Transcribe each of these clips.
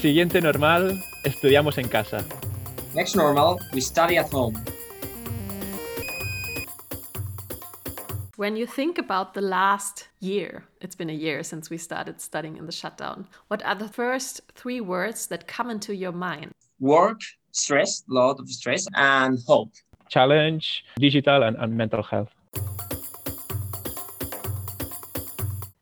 Siguiente normal, estudiamos en casa. Next normal, we study at home. When you think about the last year, it's been a year since we started studying in the shutdown. What are the first three words that come into your mind? Work, stress, lot of stress, and hope. Challenge, digital, and, and mental health.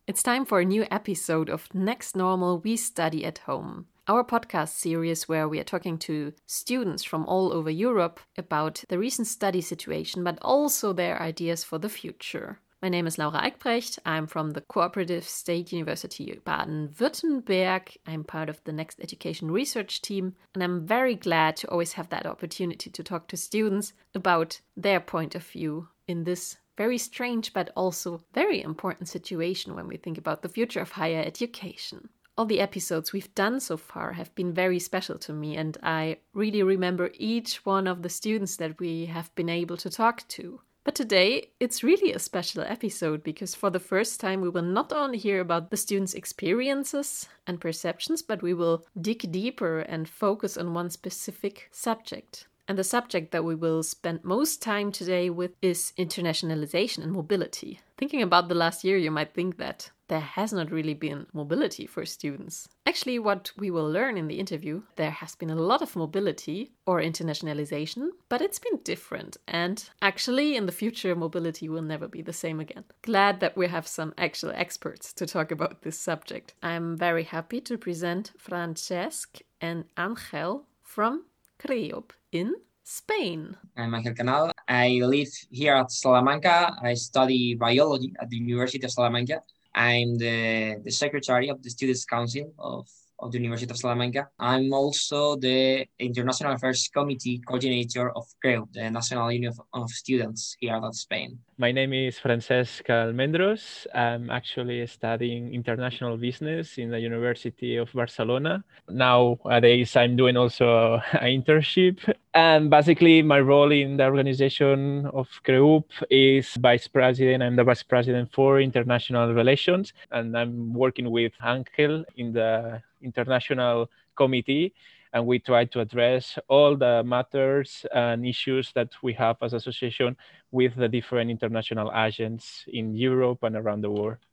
It's time for a new episode of Next Normal We Study at Home, our podcast series where we are talking to students from all over Europe about the recent study situation, but also their ideas for the future. My name is Laura Eichbrecht. I'm from the Cooperative State University Baden Württemberg. I'm part of the Next Education Research team, and I'm very glad to always have that opportunity to talk to students about their point of view in this very strange but also very important situation when we think about the future of higher education. All the episodes we've done so far have been very special to me, and I really remember each one of the students that we have been able to talk to. But today, it's really a special episode because for the first time, we will not only hear about the students' experiences and perceptions, but we will dig deeper and focus on one specific subject. And the subject that we will spend most time today with is internationalization and mobility. Thinking about the last year, you might think that there has not really been mobility for students. Actually, what we will learn in the interview, there has been a lot of mobility or internationalization, but it's been different. And actually, in the future, mobility will never be the same again. Glad that we have some actual experts to talk about this subject. I'm very happy to present Francesc and Angel from CREUP in Spain. I'm Angel Canal. I live here at Salamanca. I study biology at the University of Salamanca. I'm the, the secretary of the Students' Council of of the University of Salamanca. I'm also the International Affairs Committee coordinator of CREUP, the National Union of, of Students here at Spain. My name is Francesc Almendros. I'm actually studying international business in the University of Barcelona. Nowadays, I'm doing also an internship. And basically, my role in the organization of CREUP is vice president. I'm the vice president for international relations. And I'm working with Angel in the international committee and we try to address all the matters and issues that we have as association with the different international agents in Europe and around the world.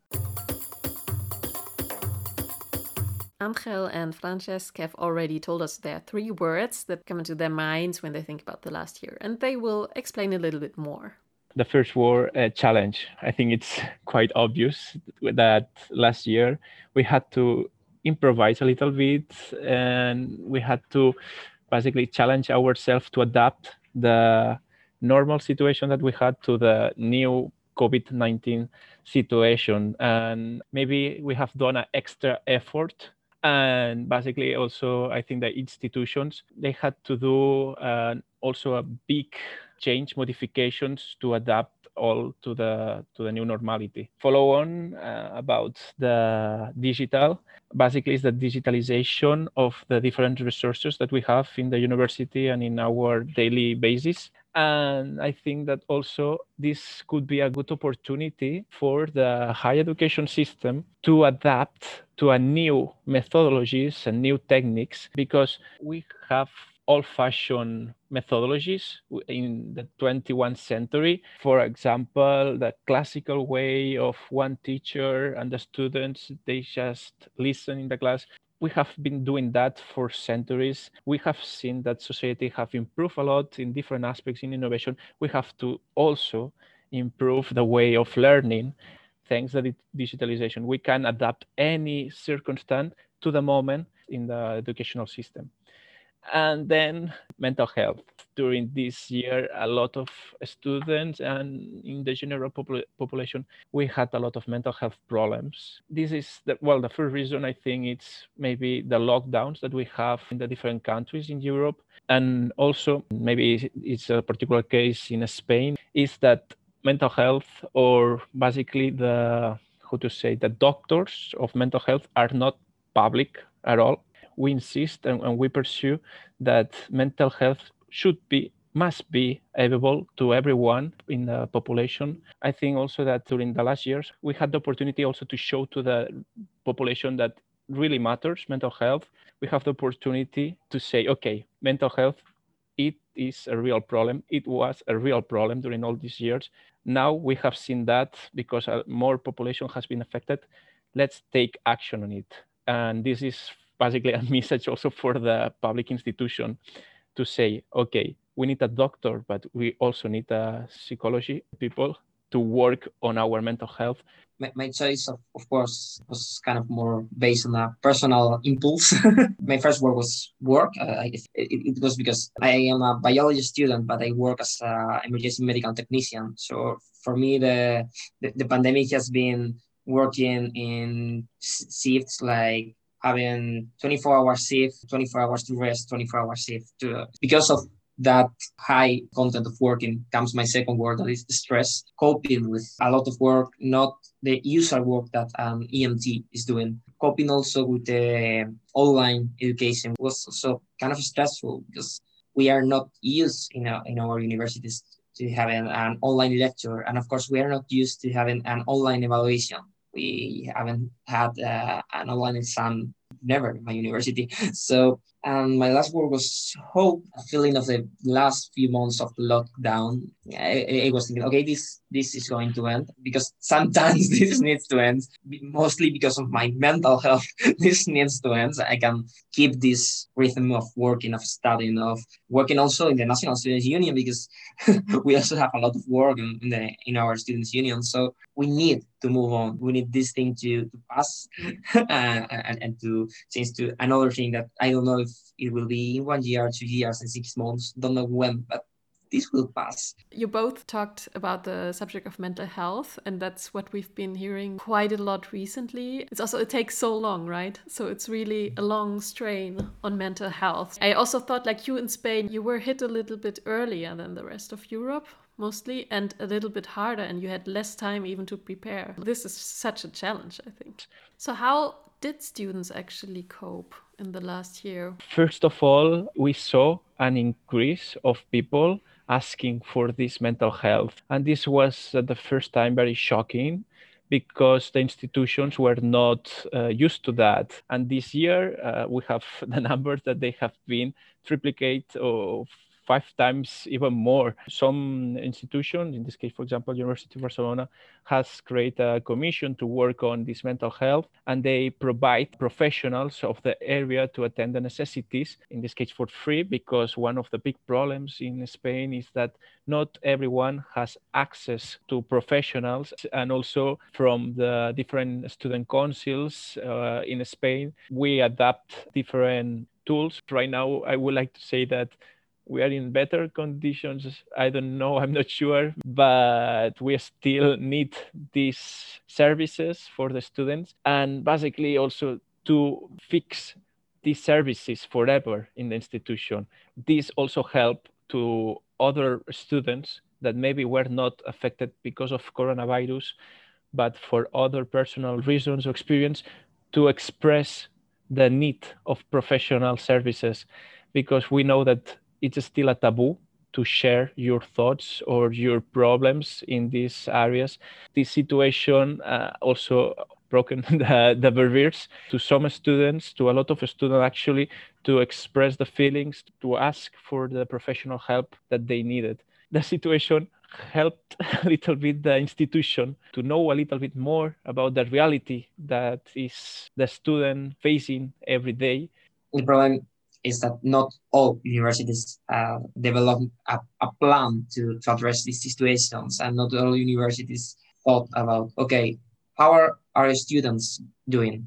Angel and Francesc have already told us there are three words that come into their minds when they think about the last year, and they will explain a little bit more. The first word, uh, challenge. I think it's quite obvious that last year we had to improvise a little bit and we had to basically challenge ourselves to adapt the normal situation that we had to the new covid-19 situation and maybe we have done an extra effort and basically also i think the institutions they had to do uh, also a big change modifications to adapt all to the to the new normality. Follow on uh, about the digital. Basically, is the digitalization of the different resources that we have in the university and in our daily basis. And I think that also this could be a good opportunity for the higher education system to adapt to a new methodologies and new techniques because we have old-fashioned methodologies in the 21st century. For example, the classical way of one teacher and the students, they just listen in the class. We have been doing that for centuries. We have seen that society have improved a lot in different aspects in innovation. We have to also improve the way of learning thanks to digitalization. We can adapt any circumstance to the moment in the educational system and then mental health. During this year a lot of students and in the general popul- population we had a lot of mental health problems. This is the, well the first reason i think it's maybe the lockdowns that we have in the different countries in europe. And also maybe it's a particular case in spain is that mental health or basically the how to say the doctors of mental health are not public at all we insist and, and we pursue that mental health should be must be available to everyone in the population. I think also that during the last years, we had the opportunity also to show to the population that really matters, mental health, we have the opportunity to say, okay, mental health, it is a real problem. It was a real problem during all these years. Now we have seen that because uh, more population has been affected. Let's take action on it. And this is basically a message also for the public institution to say, okay, we need a doctor, but we also need a psychology people to work on our mental health. My, my choice, of, of course, was kind of more based on a personal impulse. my first work was work. Uh, it, it, was because I am a biology student, but I work as an emergency medical technician. So for me, the, the, the pandemic has been working in shifts like having 24 hour shift, 24 hours to rest, 24 hour shift. To, because of that high content of working comes my second word that is stress. Coping with a lot of work not the usual work that an emt is doing. Coping also with the online education was also kind of stressful because we are not used in our, in our universities to having an online lecture. And of course we are not used to having an online evaluation we haven't had uh, an online exam never in my university so and my last word was hope, a feeling of the last few months of lockdown. I, I, was thinking, okay, this this is going to end because sometimes this needs to end, mostly because of my mental health. this needs to end. I can keep this rhythm of working, of studying, of working also in the National Students Union because we also have a lot of work in, in the in our students union. So we need to move on. We need this thing to, to pass and, and, and to change to another thing that I don't know if it will be in one year, two years, and six months. Don't know when, but this will pass. You both talked about the subject of mental health, and that's what we've been hearing quite a lot recently. It's also, it takes so long, right? So it's really a long strain on mental health. I also thought, like you in Spain, you were hit a little bit earlier than the rest of Europe mostly and a little bit harder and you had less time even to prepare this is such a challenge i think so how did students actually cope in the last year? First of all, we saw an increase of people asking for this mental health. And this was uh, the first time very shocking because the institutions were not uh, used to that. And this year, uh, we have the numbers that they have been triplicate of five times even more. Some institutions, in this case, for example, University of Barcelona, has created a commission to work on this mental health, and they provide professionals of the area to attend the necessities, in this case for free, because one of the big problems in Spain is that not everyone has access to professionals, and also from the different student councils uh, in Spain, we adapt different tools. Right now, I would like to say that we are in better conditions i don't know i'm not sure but we still need these services for the students and basically also to fix these services forever in the institution. This also help to other students that maybe were not affected because of coronavirus but for other personal reasons or experience to express the need of professional services because we know that it's still a taboo to share your thoughts or your problems in these areas. This situation uh, also broken the, the barriers to some students, to a lot of students actually, to express the feelings, to ask for the professional help that they needed. The situation helped a little bit the institution to know a little bit more about the reality that is the student facing every day. Problem is that not all universities uh, develop a, a plan to, to address these situations and not all universities thought about okay how are our students doing?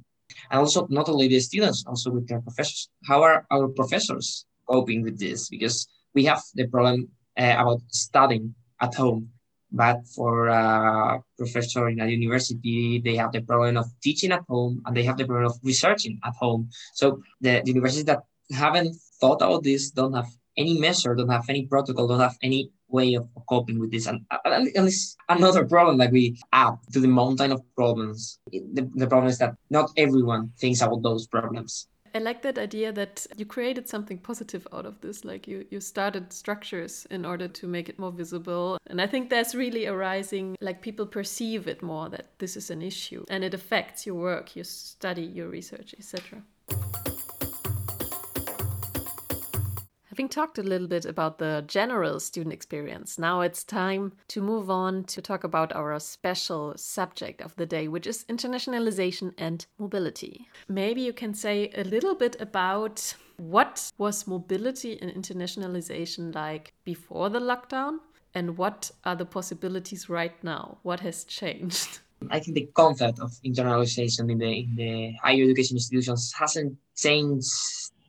And also not only the students also with their professors. How are our professors coping with this? Because we have the problem uh, about studying at home. But for a professor in a university they have the problem of teaching at home and they have the problem of researching at home. So the, the universities that haven't thought about this, don't have any measure, don't have any protocol, don't have any way of coping with this. And, uh, and, and another problem that we add to the mountain of problems. The, the problem is that not everyone thinks about those problems. I like that idea that you created something positive out of this. Like you, you started structures in order to make it more visible. And I think that's really arising, like people perceive it more that this is an issue and it affects your work, your study, your research, etc. Having talked a little bit about the general student experience, now it's time to move on to talk about our special subject of the day, which is internationalization and mobility. Maybe you can say a little bit about what was mobility and internationalization like before the lockdown and what are the possibilities right now? What has changed? I think the concept of internationalization in the in the higher education institutions hasn't changed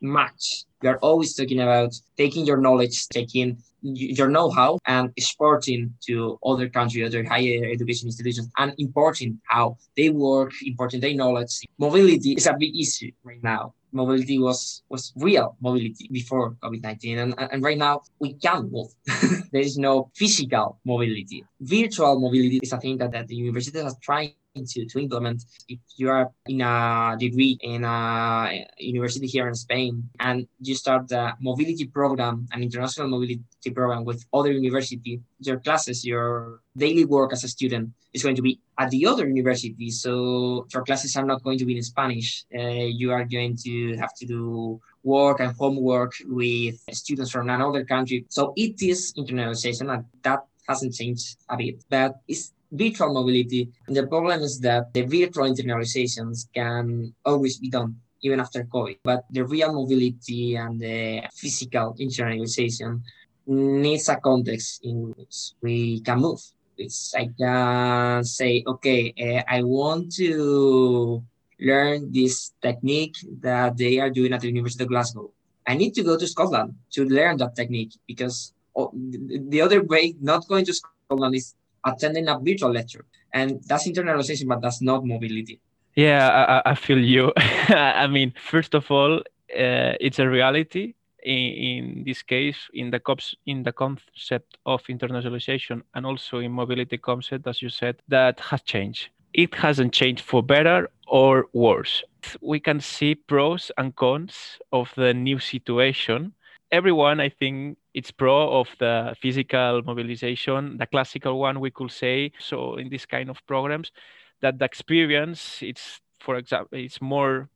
much. We are always talking about taking your knowledge, taking your know-how and exporting to other countries, other higher education institutions, and importing how they work, importing their knowledge. Mobility is a big issue right now. Mobility was was real mobility before COVID-19, and, and right now we can't move. there is no physical mobility. Virtual mobility is a thing that, that the universities are trying to, to implement if you are in a degree in a university here in Spain and you start the mobility program, an international mobility program with other university, your classes, your daily work as a student is going to be at the other university. So your classes are not going to be in Spanish. Uh, you are going to have to do work and homework with students from another country. So it is internationalization and that hasn't changed a bit, but it's virtual mobility. And the problem is that the virtual internalizations can always be done even after COVID, but the real mobility and the physical internalization needs a context in which we can move. It's I can say, okay, uh, I want to learn this technique that they are doing at the University of Glasgow. I need to go to Scotland to learn that technique because oh, the other way, not going to Scotland, is attending a virtual lecture. And that's internalization, but that's not mobility. Yeah, I, I feel you. I mean, first of all, uh, it's a reality. In, in, this case, in the cops, in the concept of internationalization and also in mobility concept, as you said, that has changed. It hasn't changed for better or worse. We can see pros and cons of the new situation. Everyone, I think, it's pro of the physical mobilization, the classical one, we could say. So in this kind of programs, that the experience, it's for example, it's more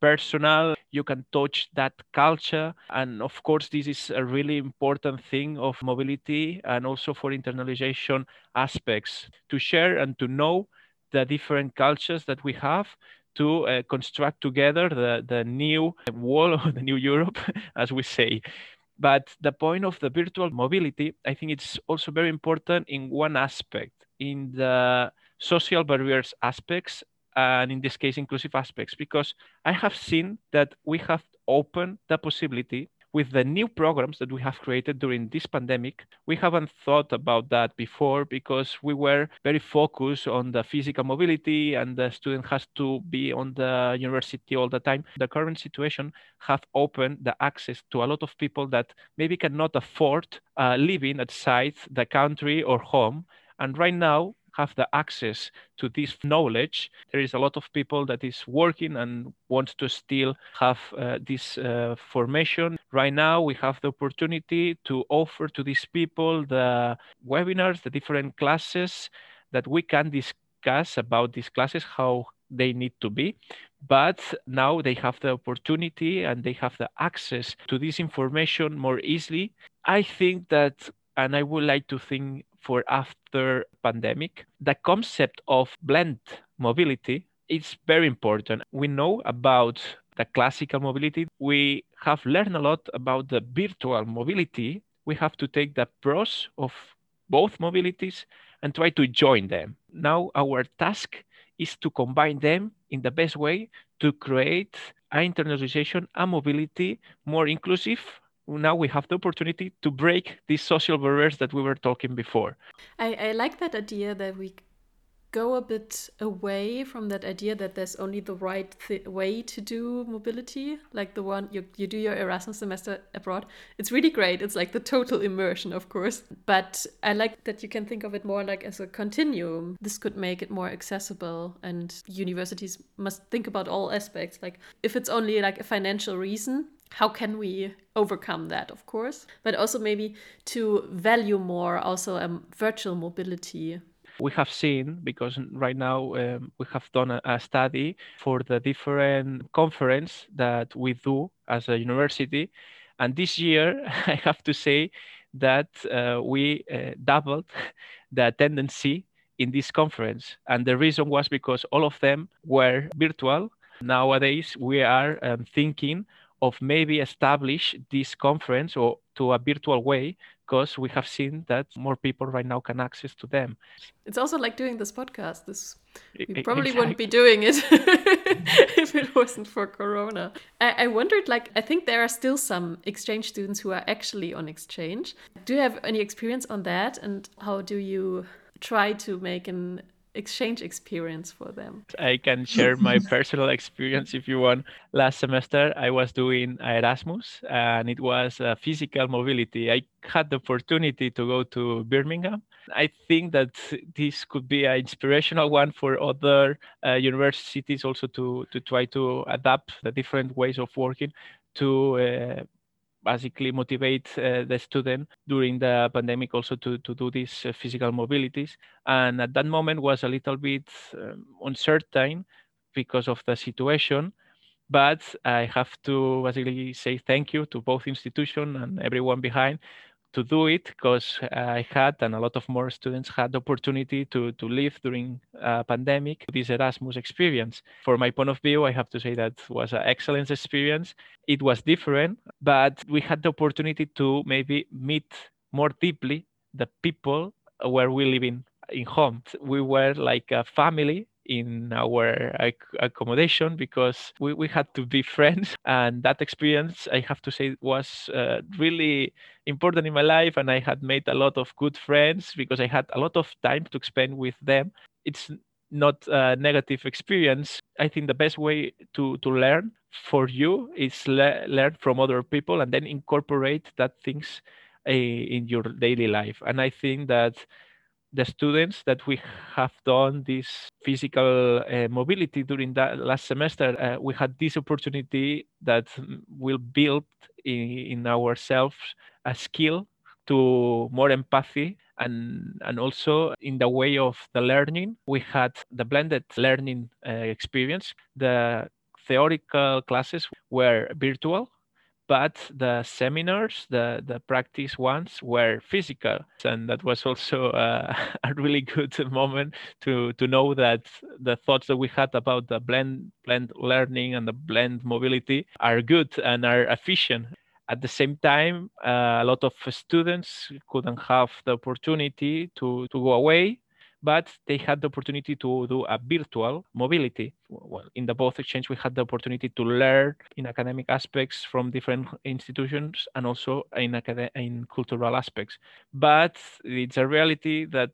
personal you can touch that culture and of course this is a really important thing of mobility and also for internalization aspects to share and to know the different cultures that we have to uh, construct together the, the new wall or the new europe as we say but the point of the virtual mobility, I think it's also very important in one aspect, in the social barriers aspects, and in this case, inclusive aspects, because I have seen that we have opened the possibility with the new programs that we have created during this pandemic, we haven't thought about that before because we were very focused on the physical mobility and the student has to be on the university all the time. The current situation have opened the access to a lot of people that maybe cannot afford uh, living outside the country or home. And right now, have the access to this knowledge there is a lot of people that is working and want to still have uh, this uh, formation. Right now we have the opportunity to offer to these people the webinars the different classes that we can discuss about these classes how they need to be. But now they have the opportunity and they have the access to this information more easily. I think that and i would like to think for after pandemic. The concept of blend mobility is very important. We know about the classical mobility. We have learned a lot about the virtual mobility. We have to take the pros of both mobilities and try to join them. Now our task is to combine them in the best way to create an internalization and mobility more inclusive now we have the opportunity to break these social barriers that we were talking before. I, I like that idea that we go a bit away from that idea that there's only the right way to do mobility, like the one you, you do your Erasmus semester abroad. It's really great. It's like the total immersion, of course. But I like that you can think of it more like as a continuum. This could make it more accessible, and universities must think about all aspects. Like, if it's only like a financial reason, how can we overcome that of course but also maybe to value more also um, virtual mobility? We have seen because right now um, we have done a, a, study for the different conference that we do as a university and this year i have to say that uh, we uh, doubled the tendency in this conference and the reason was because all of them were virtual. Nowadays we are um, thinking of maybe establish this conference or to a virtual way because we have seen that more people right now can access to them. It's also like doing this podcast. This we probably exactly. wouldn't be doing it if it wasn't for Corona. I, I wondered, like, I think there are still some exchange students who are actually on exchange. Do you have any experience on that, and how do you try to make an exchange experience for them? I can share my personal experience if you want. Last semester, I was doing Erasmus and it was uh, physical mobility. I had the opportunity to go to Birmingham. I think that this could be an inspirational one for other uh, universities also to, to try to adapt the different ways of working to uh, basically motivate uh, the student during the pandemic also to, to do these uh, physical mobilities. And at that moment was a little bit um, uncertain because of the situation. But I have to basically say thank you to both institution and everyone behind to do it because I had and a lot of more students had the opportunity to, to live during a pandemic this Erasmus experience. For my point of view, I have to say that was an excellent experience. It was different, but we had the opportunity to maybe meet more deeply the people where we live in in home. We were like a family in our accommodation because we, we had to be friends and that experience i have to say was uh, really important in my life and i had made a lot of good friends because i had a lot of time to spend with them. It's not a negative experience. I think the best way to to learn for you is le- learn from other people and then incorporate that things uh, in your daily life. And i think that the students that we have done this physical uh, mobility during that last semester, uh, we had this opportunity that will build in, in ourselves a skill to more empathy and and also in the way of the learning. We had the blended learning uh, experience. The theoretical classes were virtual but the seminars, the, the practice ones were physical. And that was also uh, a really good moment to, to know that the thoughts that we had about the blend, blend learning and the blend mobility are good and are efficient. At the same time, uh, a lot of students couldn't have the opportunity to, to go away but they had the opportunity to do a virtual mobility. Well, in the both exchange, we had the opportunity to learn in academic aspects from different institutions and also in acad- in cultural aspects. But it's a reality that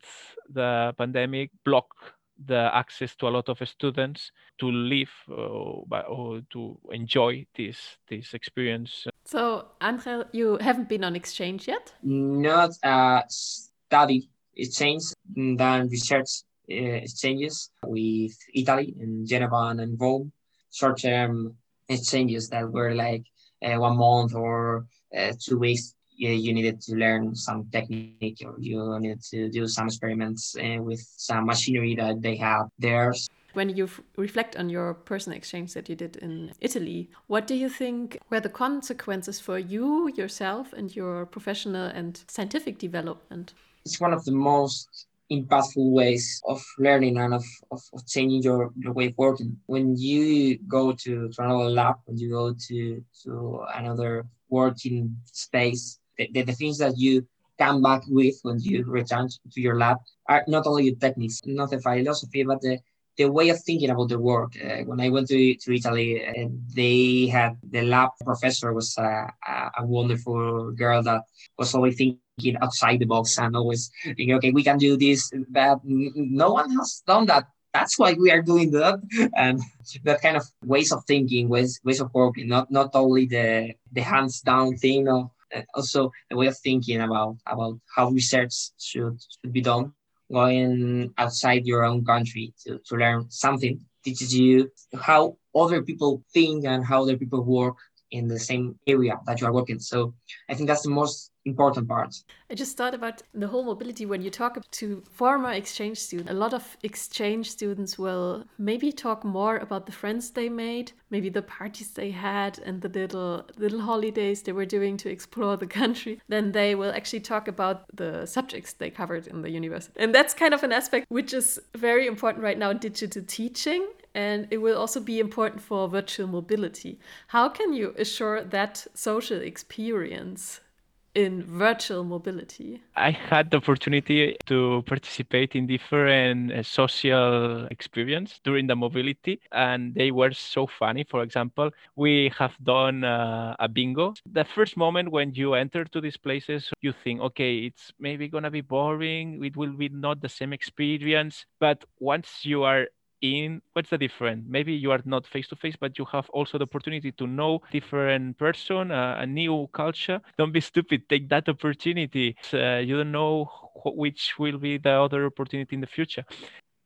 the pandemic blocked the access to a lot of students to live uh, or to enjoy this this experience. So, Andre, you haven't been on exchange yet? Not a study exchange than research uh, exchanges with Italy and Geneva and Rome, short-term exchanges that were like uh, one month or uh, two weeks. You, you needed to learn some technique or you needed to do some experiments uh, with some machinery that they have there. When you reflect on your personal exchange that you did in Italy, what do you think were the consequences for you, yourself, and your professional and scientific development? It's one of the most impactful ways of learning and of, of, of, changing your, your way of working. When you go to, to another lab, when you go to, to another working space, the, the, the things that you come back with when you return to your lab are not only the techniques, not the philosophy, but the, the way of thinking about the work. Uh, when I went to, to Italy, uh, they had the lab professor was a, a, a, wonderful girl that was always thinking get outside the box and always thinking, okay, we can do this, but no one has done that. That's why we are doing that, and that kind of ways of thinking, ways ways of working, not not only the the hands down thing, of, uh, also the way of thinking about about how research should should be done. Going outside your own country to, to learn something teaches you how other people think and how other people work in the same area that you are working. So I think that's the most important part. I just thought about the whole mobility when you talk to former exchange students. A lot of exchange students will maybe talk more about the friends they made, maybe the parties they had and the little little holidays they were doing to explore the country. Then they will actually talk about the subjects they covered in the university. And that's kind of an aspect which is very important right now in digital teaching and it will also be important for virtual mobility. How can you assure that social experience in virtual mobility? I had the opportunity to participate in different uh, social experience during the mobility, and they were so funny. For example, we have done uh, a bingo. The first moment when you enter to these places, you think, okay, it's maybe gonna be boring. It will be not the same experience. But once you are in what's the difference? Maybe you are not face to face but you have also the opportunity to know different person uh, a new culture. Don't be stupid. Take that opportunity. Uh, you don't know which will be the other opportunity in the future.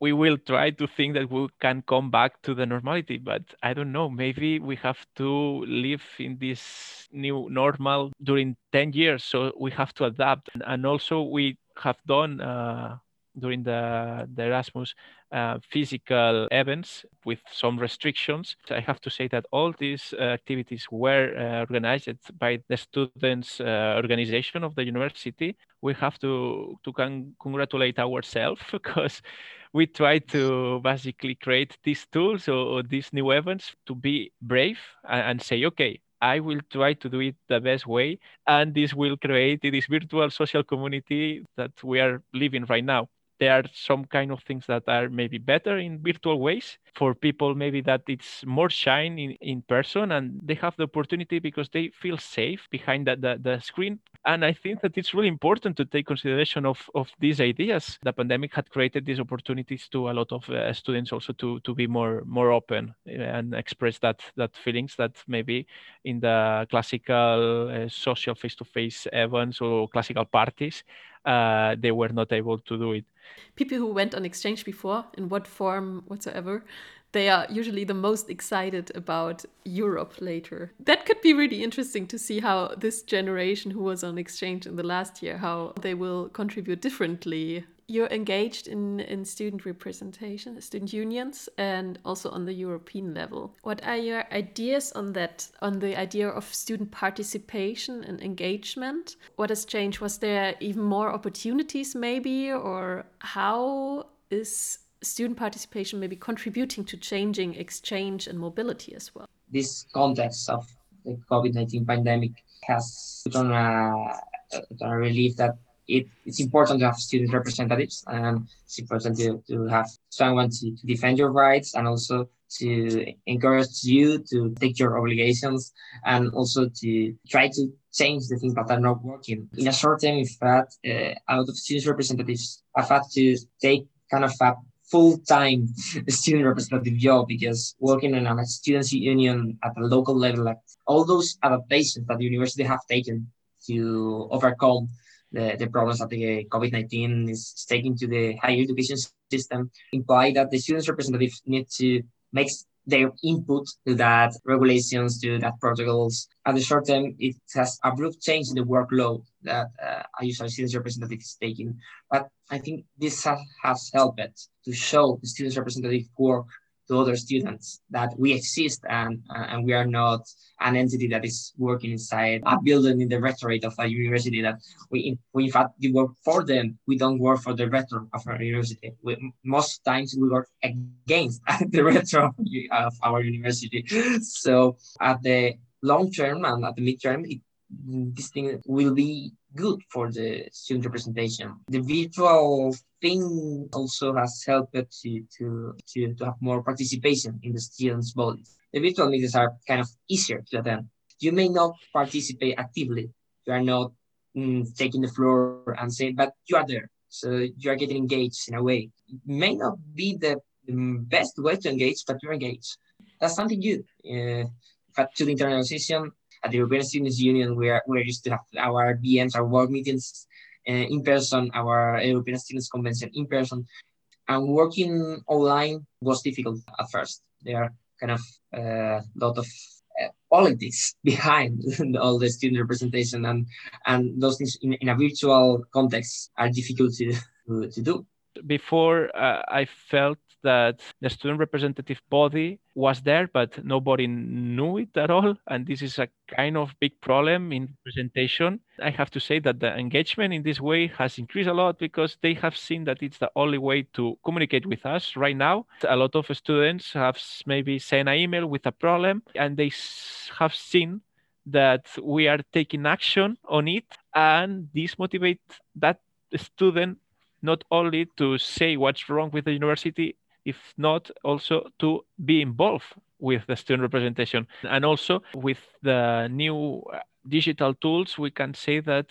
We will try to think that we can come back to the normality but i don't know. Maybe we have to live in this new normal during 10 years so we have to adapt. And also we have done uh, during the, the Erasmus uh, physical events with some restrictions. I have to say that all these uh, activities were uh, organized by the students' uh, organization of the university. We have to, to con- congratulate ourselves because we try to basically create these tools or, or these new events to be brave and, and say, okay, I will try to do it the best way. And this will create this virtual social community that we are living right now there are some kind of things that are maybe better in virtual ways for people maybe that it's more shine in, in person and they have the opportunity because they feel safe behind the, the, the screen. And i think that it's really important to take consideration of, of these ideas. The pandemic had created these opportunities to a lot of uh, students also to, to be more more open uh, and express that that feelings that maybe in the classical uh, social face-to-face events or classical parties uh, they were not able to do it. People who went on exchange before, in what form whatsoever, they are usually the most excited about Europe later. That could be really interesting to see how this generation who was on exchange in the last year, how they will contribute differently you're engaged in, in student representation, student unions, and also on the European level. What are your ideas on that, on the idea of student participation and engagement? What has changed? Was there even more opportunities, maybe, or how is student participation maybe contributing to changing exchange and mobility as well? This context of the COVID 19 pandemic has put on a, a relief that it, it's important to have student representatives and it's important to, to have someone to, to defend your rights and also to encourage you to take your obligations and also to try to change the things that are not working. In a short term, in fact, uh, a lot of student representatives have had to take kind of a full-time student representative job because working in a students union at a local level, like all those adaptations that the university have taken to overcome the, the problems that the COVID-19 is taking to the higher education system imply that the students representatives need to make their input to that regulations, to that protocols. At the short term, it has abrupt change in the workload that uh, a usual students representative is taking. But I think this has, has helped to show the students representative work to other students that we exist and uh, and we are not an entity that is working inside a building in the rectorate of a university that we, we in fact we work for them. We don't work for the rector of our university. We, most times we work against the rector of, of our university. So at the long term and at the midterm it, this thing will be good for the student representation. The virtual thing also has helped to, to, to, to have more participation in the students' bodies. The virtual meetings are kind of easier to attend. You may not participate actively. You are not mm, taking the floor and saying, but you are there. So you are getting engaged in a way. It may not be the, best way to engage, but you're engaged. That's something good. Uh, but to the internalization at the European Students Union, we are we're used to have our BMs, our work meetings uh, in person, our European Students Convention in person. And working online was difficult at first. There are kind of a uh, lot of uh, politics behind all the student representation and and those things in, in a virtual context are difficult to, to, to do before uh, i felt that the student representative body was there, but nobody knew it at all. And this is a kind of big problem in presentation. I have to say that the engagement in this way has increased a lot because they have seen that it's the only way to communicate with us right now. A lot of students have maybe sent an email with a problem and they have seen that we are taking action on it and this motivates that student not only to say what's wrong with the university if not also to be involved with the student representation. And also with the new uh, digital tools, we can say that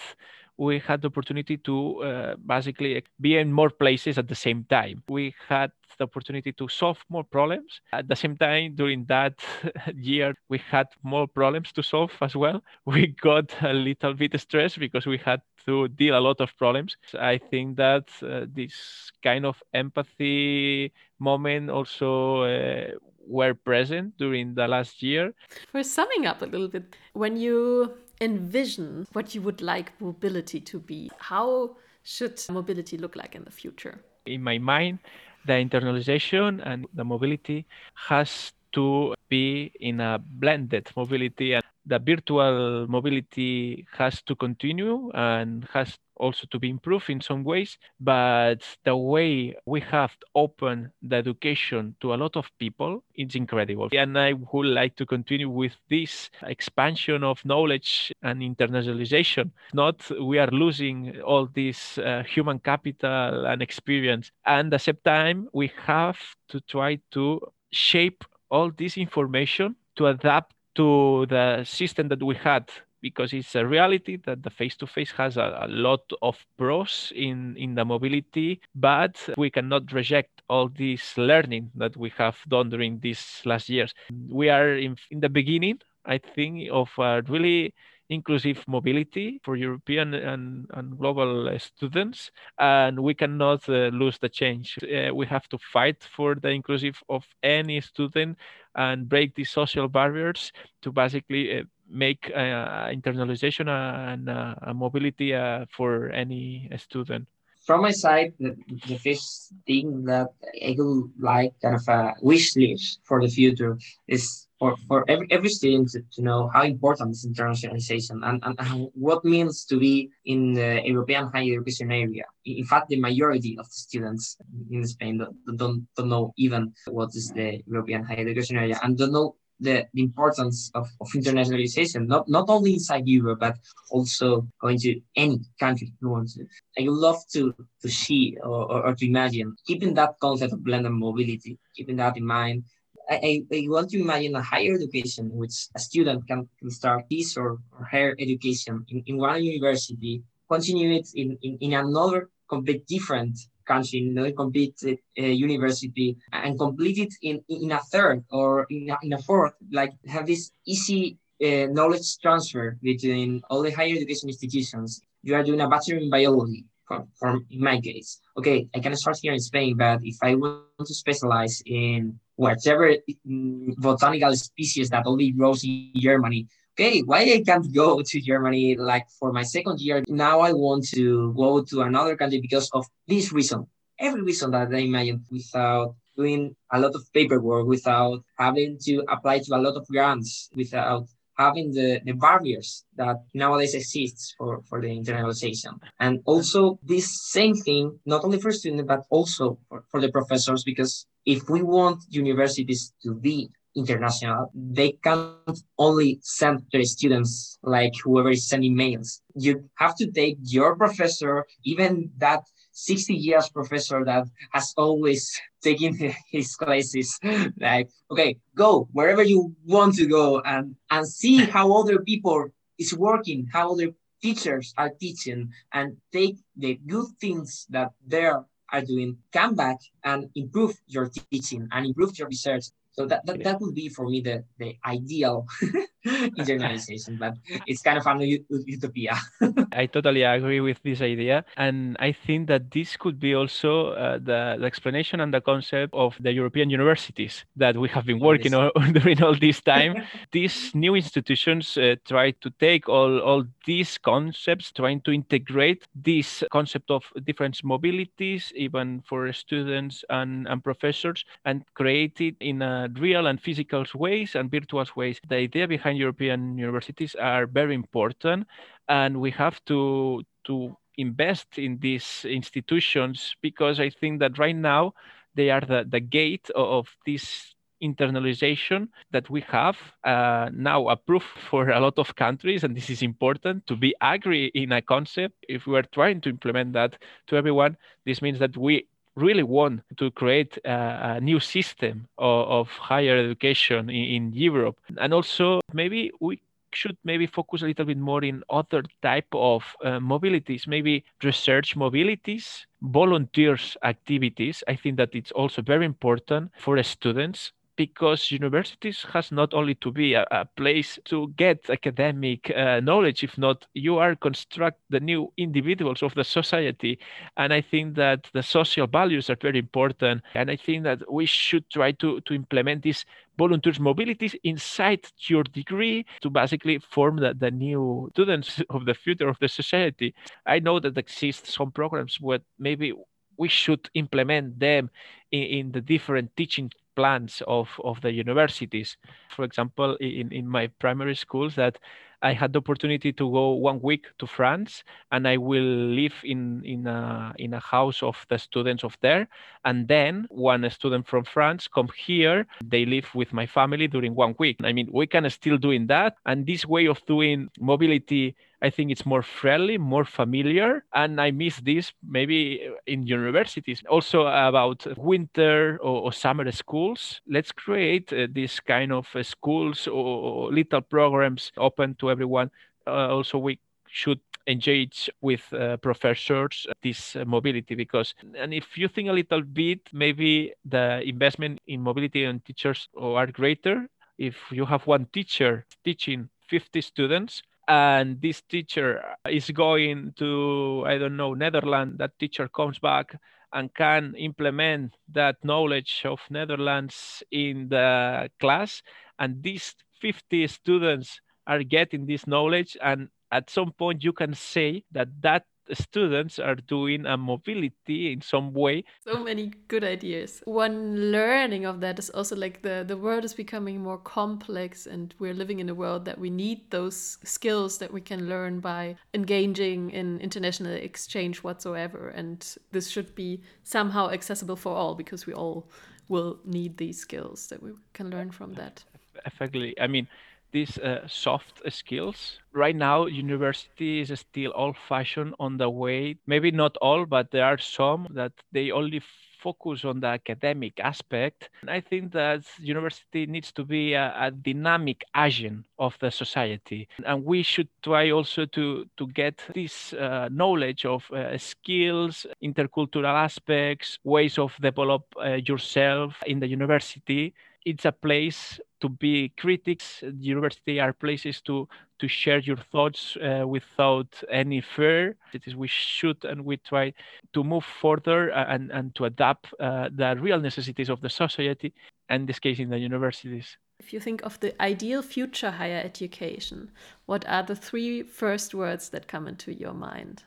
we had the opportunity to uh, basically be in more places at the same time. We had the opportunity to solve more problems. At the same time, during that year, we had more problems to solve as well. We got a little bit stressed because we had to deal a lot of problems. I think that uh, this kind of empathy moment also uh, were present during the last year. For summing up a little bit, when you envision what you would like mobility to be, how should mobility look like in the future? In my mind, the internalization and the mobility has to be in a blended mobility and the virtual mobility has to continue and has also to be improved in some ways but the way we have opened the education to a lot of people it's incredible. And i would like to continue with this expansion of knowledge and internationalization. Not we are losing all this uh, human capital and experience and at the same time we have to try to shape all this information to adapt to the system that we had because it's a reality that the face-to-face has a, a, lot of pros in, in the mobility, but we cannot reject all this learning that we have done during these last years. We are in, in the beginning, I think, of a really inclusive mobility for European and, and global uh, students, and we cannot uh, lose the change. Uh, we have to fight for the inclusive of any student and break these social barriers to basically uh, make uh, internalization and uh, mobility for any student from my side, the, the first thing that I would like kind of a wish list for the future is for, for every, every student to, to know how important is internationalization and, and, and what means to be in the European higher education area. In fact, the majority of the students in Spain don't, don't, don't know even what is the European higher education area and don't know the, the importance of, of internationalization, not, not only inside Europe, but also going to any country you want to. I love to, to see or, or, or to imagine keeping that concept of blended mobility, keeping that in mind. I, I, want to imagine a higher education which a student can, can start his or, or her education in, in one university, continue it in, in, in another complete different country, you know, complete uh, university and complete it in, in a third or in a, in a fourth, like have this easy uh, knowledge transfer between all the higher education institutions. You are doing a bachelor in biology, from in my case. Okay, I can start here in Spain, but if I want to specialize in whatever mm, botanical species that only grows in Germany, okay, why I can't go to Germany like for my second year? Now I want to go to another country because of this reason. Every reason that I imagine without doing a lot of paperwork, without having to apply to a lot of grants, without having the, the barriers that nowadays exists for, for the internationalization. And also this same thing, not only for students, but also for, for the professors, because if we want universities to be international. They can't only send their students like whoever is sending mails. You have to take your professor, even that 60 years professor that has always taken his classes like okay go wherever you want to go and and see how other people is working how other teachers are teaching and take the good things that they are doing, come back and improve your teaching and improve your research. So that, that, that would be for me the, the ideal internalization, but it's kind of a utopia. I totally agree with this idea. And I think that this could be also uh, the, the, explanation and the concept of the European universities that we have been working on during all this time. these new institutions uh, try to take all, all these concepts, trying to integrate this concept of different mobilities, even for students and, and professors, and create it in a real and physical ways and virtual ways. The idea behind European universities are very important, and we have to to invest in these institutions because I think that right now they are the, the gate of this internalization that we have uh, now approved for a lot of countries and this is important to be agree in a concept. If we are trying to implement that to everyone this means that we really want to create a, a new system of, of higher education in, in, Europe. And also, maybe we should maybe focus a little bit more in other type of uh, mobilities, maybe research mobilities, volunteers activities. I think that it's also very important for students because universities has not only to be a, a place to get academic uh, knowledge if not you are construct the new individuals of the society. And i think that the social values are very important. And i think that we should try to to implement these volunteers mobilities inside your degree to basically form the, the new students of the future of the society. I know that exist some programs where maybe we should implement them in, in the different teaching plans of, of the universities. For example, in, in my primary schools that I had the opportunity to go one week to France and I will live in, in, a, in a house of the students of there. And then one student from France come here, they live with my family during one week. I mean, we can still doing that. And this way of doing mobility I think it's more friendly, more familiar, and I miss this maybe in universities. Also about winter or, or summer schools. Let's create uh, this kind of uh, schools or, little programs open to everyone. Uh, also, we should engage with uh, professors this uh, mobility because and if you think a little bit maybe the investment in mobility and teachers are greater if you have one teacher teaching 50 students and this teacher is going to i don't know netherlands. That teacher comes back and can implement that knowledge of netherlands in the class. And these 50 students are getting this knowledge. And at some point you can say that that students are doing a mobility in some way. So many good ideas. One learning of that is also like the the world is becoming more complex and we're living in a world that we need those skills that we can learn by engaging in international exchange whatsoever. And this should be somehow accessible for all because we all will need these skills that we can learn from that. Effectively i mean these uh, soft skills. Right now, university is still old-fashioned on the way. Maybe not all, but there are some that they only focus on the academic aspect. And I think that university needs to be a, a, dynamic agent of the society. And we should try also to, to get this uh, knowledge of uh, skills, intercultural aspects, ways of develop uh, yourself in the university. It's a place to be critics. The University are places to to share your thoughts uh, without any fear. It is we should and we try to move further uh, and and to adapt uh, the real necessities of the society, and this case in the universities. If you think of the ideal future higher education, what are the three first words that come into your mind?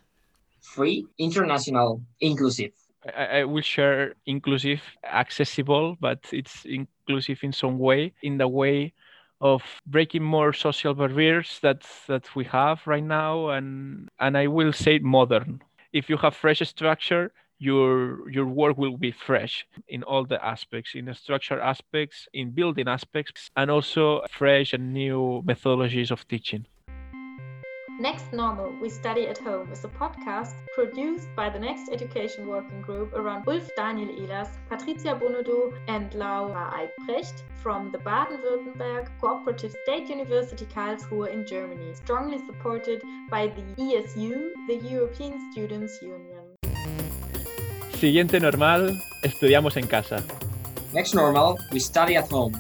Free, international, inclusive. I, I will share inclusive, accessible, but it's inclusive in some way, in the way of breaking more social barriers that that we have right now, and and I will say modern. If you have fresh structure, your your work will be fresh in all the aspects in the structure aspects in building aspects and also fresh and new methodologies of teaching Next Normal, We Study at Home is a podcast produced by the Next Education Working Group around Ulf Daniel Ehlers, Patricia Bonaudo, and Laura Eigbrecht from the Baden-Württemberg Cooperative State University Karlsruhe in Germany, strongly supported by the ESU, the European Students' Union. Siguiente normal, estudiamos en casa. Next normal, we study at home.